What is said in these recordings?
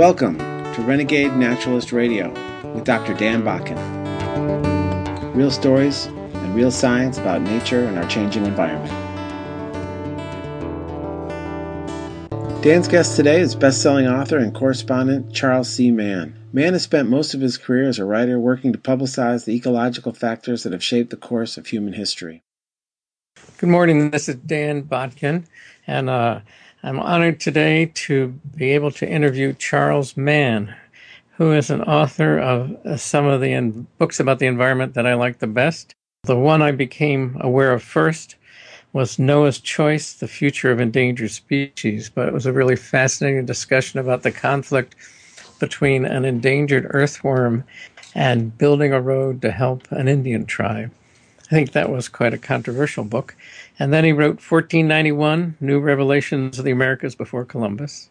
Welcome to Renegade Naturalist Radio with Dr. Dan Botkin. Real stories and real science about nature and our changing environment. Dan's guest today is best-selling author and correspondent Charles C. Mann. Mann has spent most of his career as a writer working to publicize the ecological factors that have shaped the course of human history. Good morning. This is Dan Botkin, and uh, I'm honored today to be able to interview Charles Mann, who is an author of some of the books about the environment that I like the best. The one I became aware of first was Noah's Choice, The Future of Endangered Species, but it was a really fascinating discussion about the conflict between an endangered earthworm and building a road to help an Indian tribe. I think that was quite a controversial book. And then he wrote 1491, New Revelations of the Americas Before Columbus.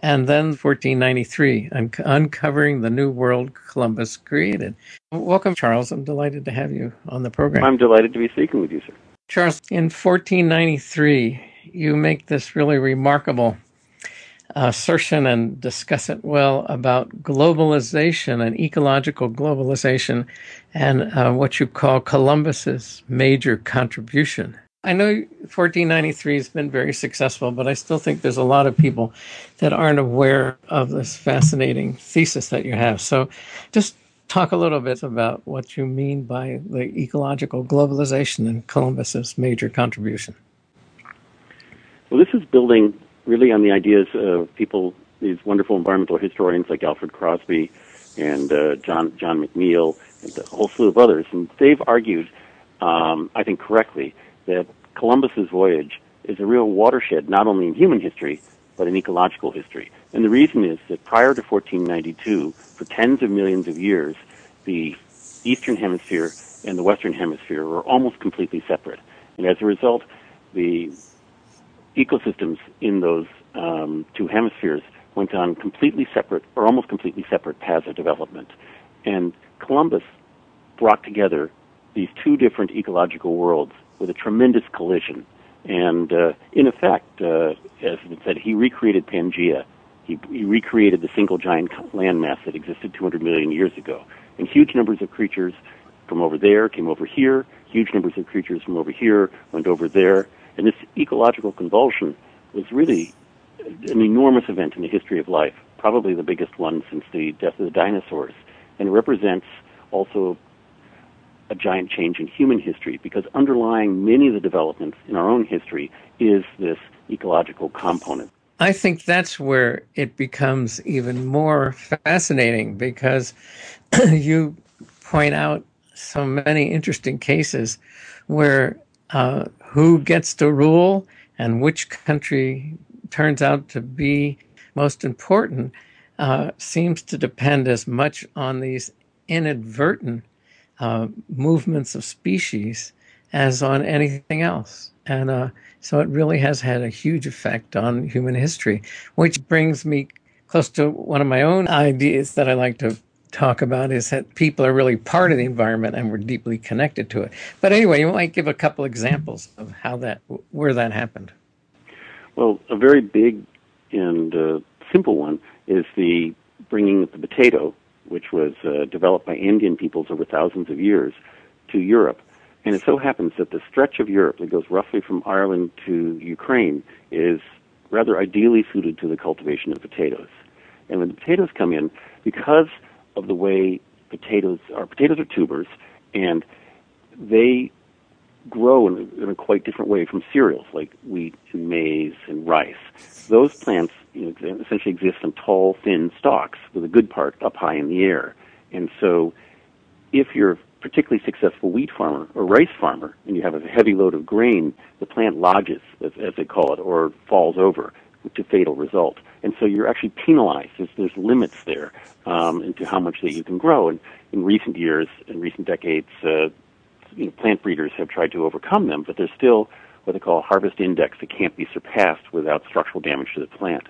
And then 1493, Un- Uncovering the New World Columbus Created. Welcome, Charles. I'm delighted to have you on the program. I'm delighted to be speaking with you, sir. Charles, in 1493, you make this really remarkable assertion and discuss it well about globalization and ecological globalization and uh, what you call Columbus's major contribution. I know 1493 has been very successful, but I still think there's a lot of people that aren't aware of this fascinating thesis that you have. So just talk a little bit about what you mean by the ecological globalization and Columbus's major contribution. Well, this is building really on the ideas of people, these wonderful environmental historians like Alfred Crosby and uh, John John McNeill and a whole slew of others, and they've argued, um, I think correctly, that Columbus's voyage is a real watershed not only in human history but in ecological history. And the reason is that prior to 1492, for tens of millions of years, the eastern hemisphere and the western hemisphere were almost completely separate. And as a result, the ecosystems in those um, two hemispheres went on completely separate or almost completely separate paths of development. And Columbus brought together these two different ecological worlds with a tremendous collision. And uh, in effect, uh, as it said, he recreated Pangea. He, he recreated the single giant landmass that existed 200 million years ago. And huge numbers of creatures from over there came over here. Huge numbers of creatures from over here went over there. And this ecological convulsion was really an enormous event in the history of life, probably the biggest one since the death of the dinosaurs. And represents also a giant change in human history because underlying many of the developments in our own history is this ecological component. I think that's where it becomes even more fascinating because you point out so many interesting cases where uh, who gets to rule and which country turns out to be most important uh, seems to depend as much on these inadvertent uh, movements of species as on anything else. And uh, so it really has had a huge effect on human history, which brings me close to one of my own ideas that I like to talk about is that people are really part of the environment and we're deeply connected to it. But anyway, you might give a couple examples of how that, where that happened. Well, a very big and uh, simple one is the bringing of the potato, which was uh, developed by Andean peoples over thousands of years, to Europe. And it so happens that the stretch of Europe that goes roughly from Ireland to Ukraine is rather ideally suited to the cultivation of potatoes. And when the potatoes come in, because of the way potatoes are. Potatoes are tubers, and they grow in a, in a quite different way from cereals like wheat and maize and rice. Those plants you know, essentially exist on tall, thin stalks with a good part up high in the air. And so, if you're a particularly successful wheat farmer or rice farmer and you have a heavy load of grain, the plant lodges, as, as they call it, or falls over to fatal result. And so you're actually penalized. There's, there's limits there um, into how much that you can grow. And in recent years, in recent decades, uh, you know, plant breeders have tried to overcome them, but there's still what they call a harvest index that can't be surpassed without structural damage to the plant.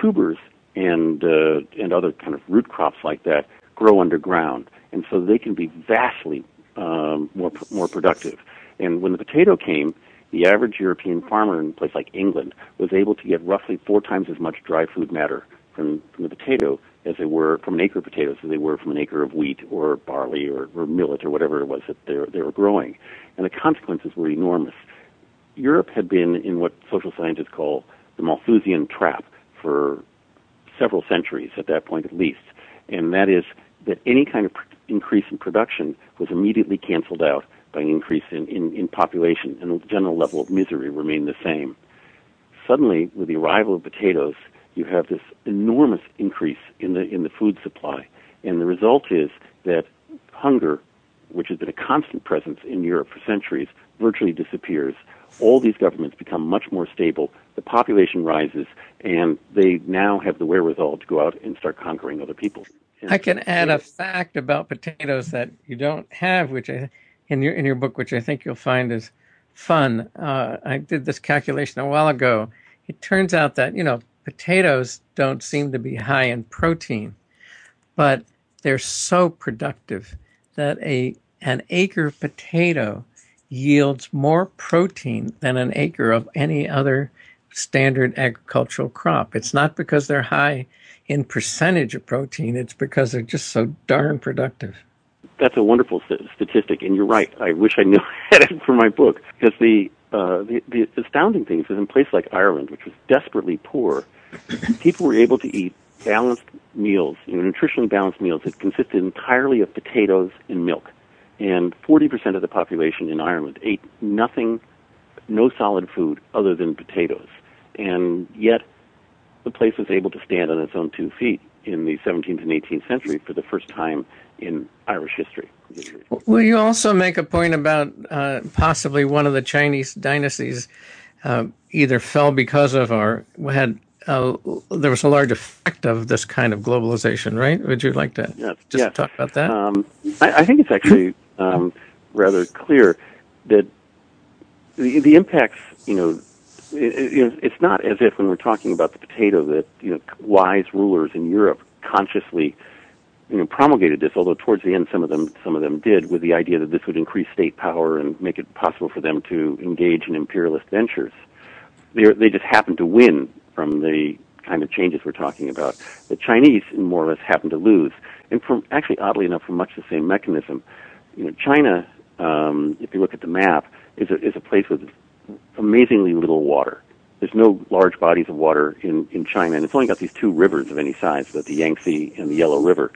Tubers and uh, and other kind of root crops like that grow underground, and so they can be vastly um, more more productive. And when the potato came, the average European farmer in a place like England was able to get roughly four times as much dry food matter from, from the potato as they were from an acre of potatoes as they were from an acre of wheat or barley or, or millet or whatever it was that they were, they were growing. And the consequences were enormous. Europe had been in what social scientists call the Malthusian trap for several centuries at that point at least. And that is that any kind of increase in production was immediately canceled out by an increase in, in, in population, and the general level of misery remained the same. Suddenly, with the arrival of potatoes, you have this enormous increase in the in the food supply, and the result is that hunger, which has been a constant presence in Europe for centuries, virtually disappears. All these governments become much more stable. The population rises, and they now have the wherewithal to go out and start conquering other people. I can add a fact about potatoes that you don't have, which I, in your in your book, which I think you'll find is fun. Uh, I did this calculation a while ago. It turns out that you know potatoes don't seem to be high in protein, but they're so productive that a an acre of potato yields more protein than an acre of any other standard agricultural crop. It's not because they're high in percentage of protein, it's because they're just so darn productive. That's a wonderful st- statistic, and you're right. I wish I knew it for my book because the, uh, the the astounding thing is in places like Ireland, which was desperately poor, people were able to eat balanced meals, you know, nutritionally balanced meals that consisted entirely of potatoes and milk. And 40% of the population in Ireland ate nothing, no solid food other than potatoes. And yet, the place was able to stand on its own two feet in the 17th and 18th century for the first time in Irish history. Will you also make a point about uh, possibly one of the Chinese dynasties uh, either fell because of or had uh, there was a large effect of this kind of globalization, right? Would you like to yes, just yes. talk about that? Um, I, I, think it's actually um, rather clear that the, the impacts, you know, it, it's not as if when we're talking about the potato that you know wise rulers in Europe consciously you know promulgated this although towards the end some of them some of them did with the idea that this would increase state power and make it possible for them to engage in imperialist ventures. They they just happened to win from the kind of changes we're talking about. The chinese more or less happened to lose. And from actually oddly enough from much the same mechanism. You know china um, if you look at the map is a, is a place with amazingly little water. There's no large bodies of water in, in China, and it's only got these two rivers of any size, but the Yangtze and the Yellow River.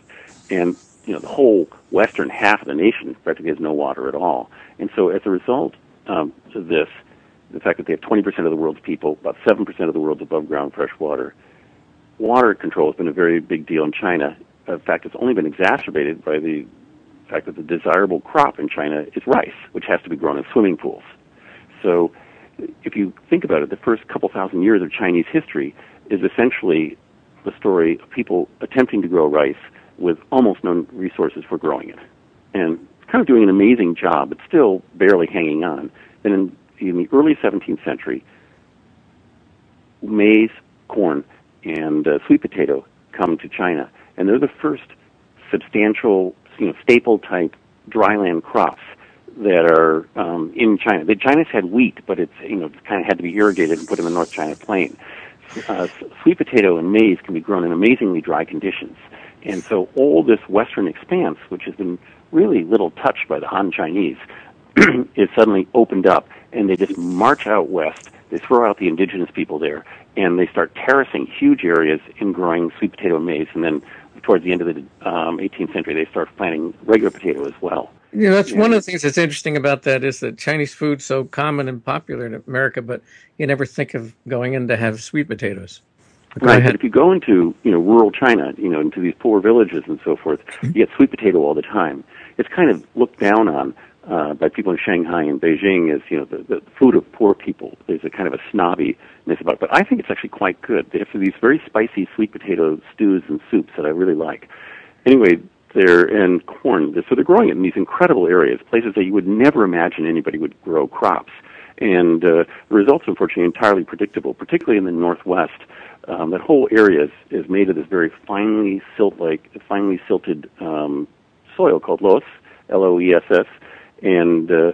And, you know, the whole western half of the nation practically has no water at all. And so as a result um, of this, the fact that they have 20% of the world's people, about 7% of the world's above ground fresh water, water control has been a very big deal in China. In fact, it's only been exacerbated by the fact that the desirable crop in China is rice, which has to be grown in swimming pools. So, if you think about it, the first couple thousand years of Chinese history is essentially the story of people attempting to grow rice with almost no resources for growing it. And kind of doing an amazing job, but still barely hanging on. And in, in the early 17th century, maize, corn, and uh, sweet potato come to China. And they're the first substantial, you know, staple type dryland crops that are um, in China. The China's had wheat, but it's you know kind of had to be irrigated and put in the North China Plain. Uh, sweet potato and maize can be grown in amazingly dry conditions, and so all this western expanse, which has been really little touched by the Han Chinese, is suddenly opened up, and they just march out west. They throw out the indigenous people there, and they start terracing huge areas and growing sweet potato and maize, and then towards the end of the um, 18th century, they start planting regular potato as well. You know, that's yeah. one of the things that's interesting about that is that Chinese food's so common and popular in America, but you never think of going in to have sweet potatoes. Go right, ahead. but if you go into you know rural China, you know into these poor villages and so forth, mm-hmm. you get sweet potato all the time. It's kind of looked down on uh, by people in Shanghai and Beijing as you know the, the food of poor people. There's a kind of a snobbiness about it, but I think it's actually quite good. They have these very spicy sweet potato stews and soups that I really like. Anyway, there and corn. So they're growing it in these incredible areas, places that you would never imagine anybody would grow crops. And uh, the results, unfortunately, entirely predictable, particularly in the northwest. Um, that whole area is, is made of this very finely silt-like, finely silted um, soil called loess, L-O-E-S-S, and uh,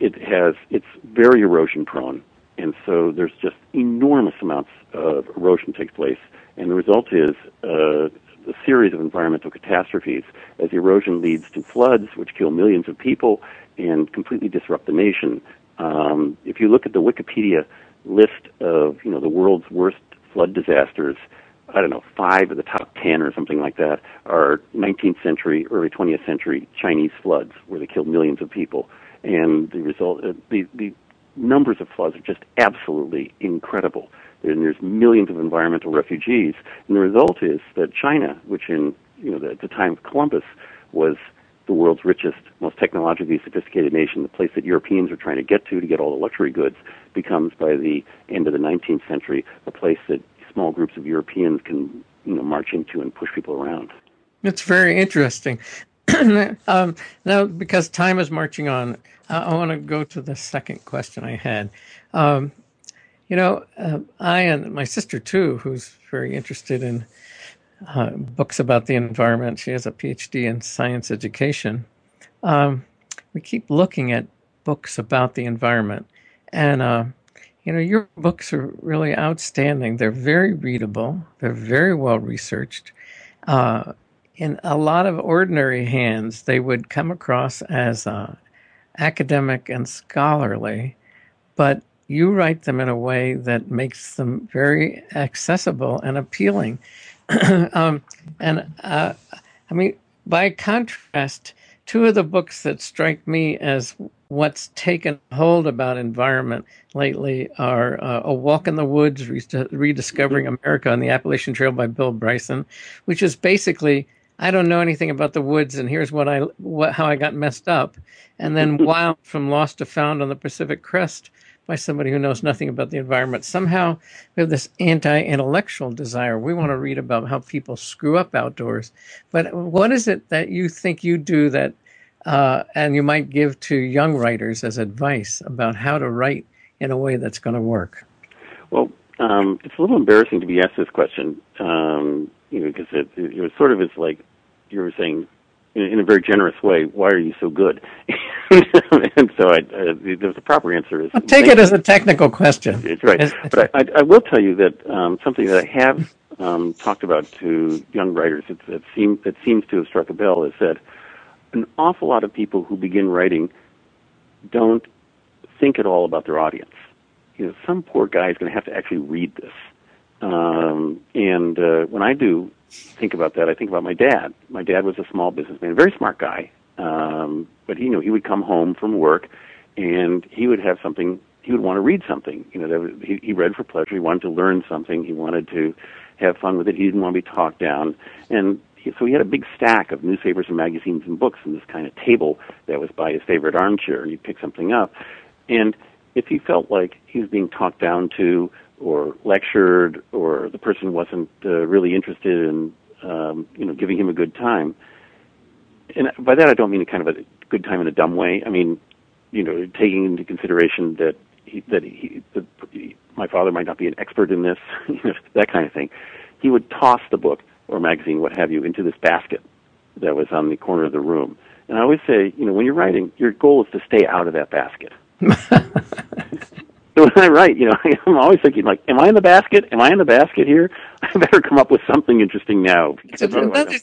it has it's very erosion prone, and so there's just enormous amounts of erosion takes place And the result is uh, a series of environmental catastrophes as erosion leads to floods, which kill millions of people and completely disrupt the nation. Um, if you look at the Wikipedia list of you know the world's worst flood disasters, I don't know, five of the top ten or something like that are 19th century, early 20th century Chinese floods where they killed millions of people. And the result, uh, the, the numbers of floods are just absolutely incredible. And there's millions of environmental refugees. And the result is that China, which in, you know, the, at the time of Columbus was the world's richest, most technologically sophisticated nation, the place that Europeans are trying to get to to get all the luxury goods, becomes by the end of the 19th century a place that small groups of Europeans can you know march into and push people around. It's very interesting. um, now, because time is marching on, I, I want to go to the second question I had. Um, you know, uh, I and my sister too, who's very interested in uh, books about the environment. She has a PhD in science education. Um, we keep looking at books about the environment, and uh, you know, your books are really outstanding. They're very readable. They're very well researched. Uh, in a lot of ordinary hands, they would come across as uh, academic and scholarly, but you write them in a way that makes them very accessible and appealing. um, and uh, I mean, by contrast, two of the books that strike me as what's taken hold about environment lately are uh, A Walk in the Woods, Rediscovering. America on the Appalachian Trail by Bill Bryson, which is basically I don't know anything about the woods, and here's what I what, how I got messed up, and then Wild from Lost to Found on the Pacific Crest by somebody who knows nothing about the environment. Somehow we have this anti-intellectual desire. We want to read about how people screw up outdoors, but what is it that you think you do that uh, and you might give to young writers as advice about how to write in a way that's going to work? Well, um, it's a little embarrassing to be asked this question, um, you know, because it, it, it sort of is like you were saying in, in a very generous way, "Why are you so good?" and so, I, uh, the, the proper answer is I'll take it as a technical question. It's right, but I, I, I, will tell you that um, something that I have um, talked about to young writers that, that seems that seems to have struck a bell is that an awful lot of people who begin writing don't think at all about their audience. You know, some poor guy is going to have to actually read this. Um, and uh, when I do think about that, I think about my dad. My dad was a small businessman, a very smart guy, um, but you know he would come home from work, and he would have something. He would want to read something. You know, was, he, he read for pleasure. He wanted to learn something. He wanted to have fun with it. He didn't want to be talked down. And so he had a big stack of newspapers and magazines and books in this kind of table that was by his favorite armchair, and he'd pick something up. And if he felt like he was being talked down to or lectured, or the person wasn't uh, really interested in, um, you know, giving him a good time, and by that I don't mean kind of a good time in a dumb way. I mean, you know, taking into consideration that he, that he, that he, my father might not be an expert in this, you know, that kind of thing. He would toss the book or magazine, what have you, into this basket that was on the corner of the room. And I always say, you know, when you're writing, your goal is to stay out of that basket. so when I write, you know, I'm always thinking, like, am I in the basket? Am I in the basket here? I better come up with something interesting now.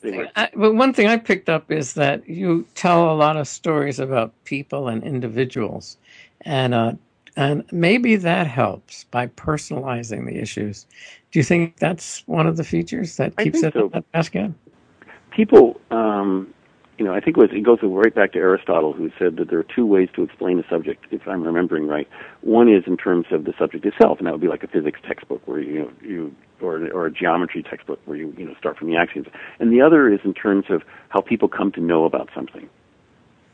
Thing, I, but one thing I picked up is that you tell a lot of stories about people and individuals, and uh, and maybe that helps by personalizing the issues. Do you think that's one of the features that keeps it so. that basket? People, um, you know, I think it, was, it goes right back to Aristotle, who said that there are two ways to explain a subject, if I'm remembering right. One is in terms of the subject itself, and that would be like a physics textbook where you know you or or a geometry textbook where you you know start from the axioms. And the other is in terms of how people come to know about something.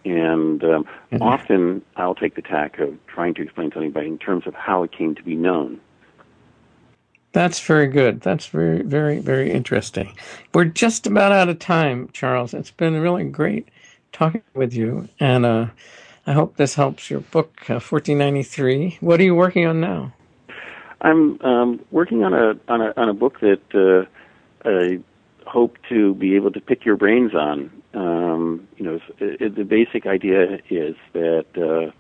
And um, mm-hmm. often I'll take the tack of trying to explain something by in terms of how it came to be known. That's very good. That's very, very, very interesting. We're just about out of time, Charles. It's been really great talking with you, and uh, I hope this helps your book, uh, 1493. What are you working on now? I'm um, working on a on a on a book that uh, I hope to be able to pick your brains on. Um, you know, it, the basic idea is that, uh,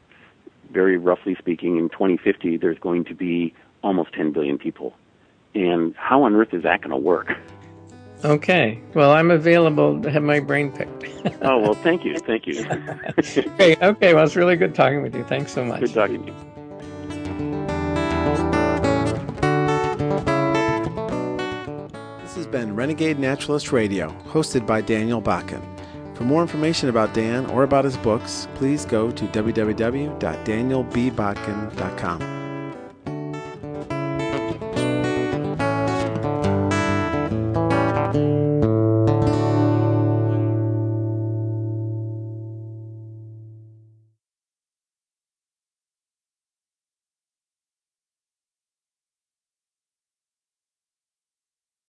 very roughly speaking, in 2050, there's going to be almost 10 billion people and how on earth is that going to work? Okay. Well, I'm available to have my brain picked. oh, well, thank you. Thank you. okay. Okay. Well, it's really good talking with you. Thanks so much. Good talking to you. This has been Renegade Naturalist Radio, hosted by Daniel Botkin. For more information about Dan or about his books, please go to www.danielbbotkin.com.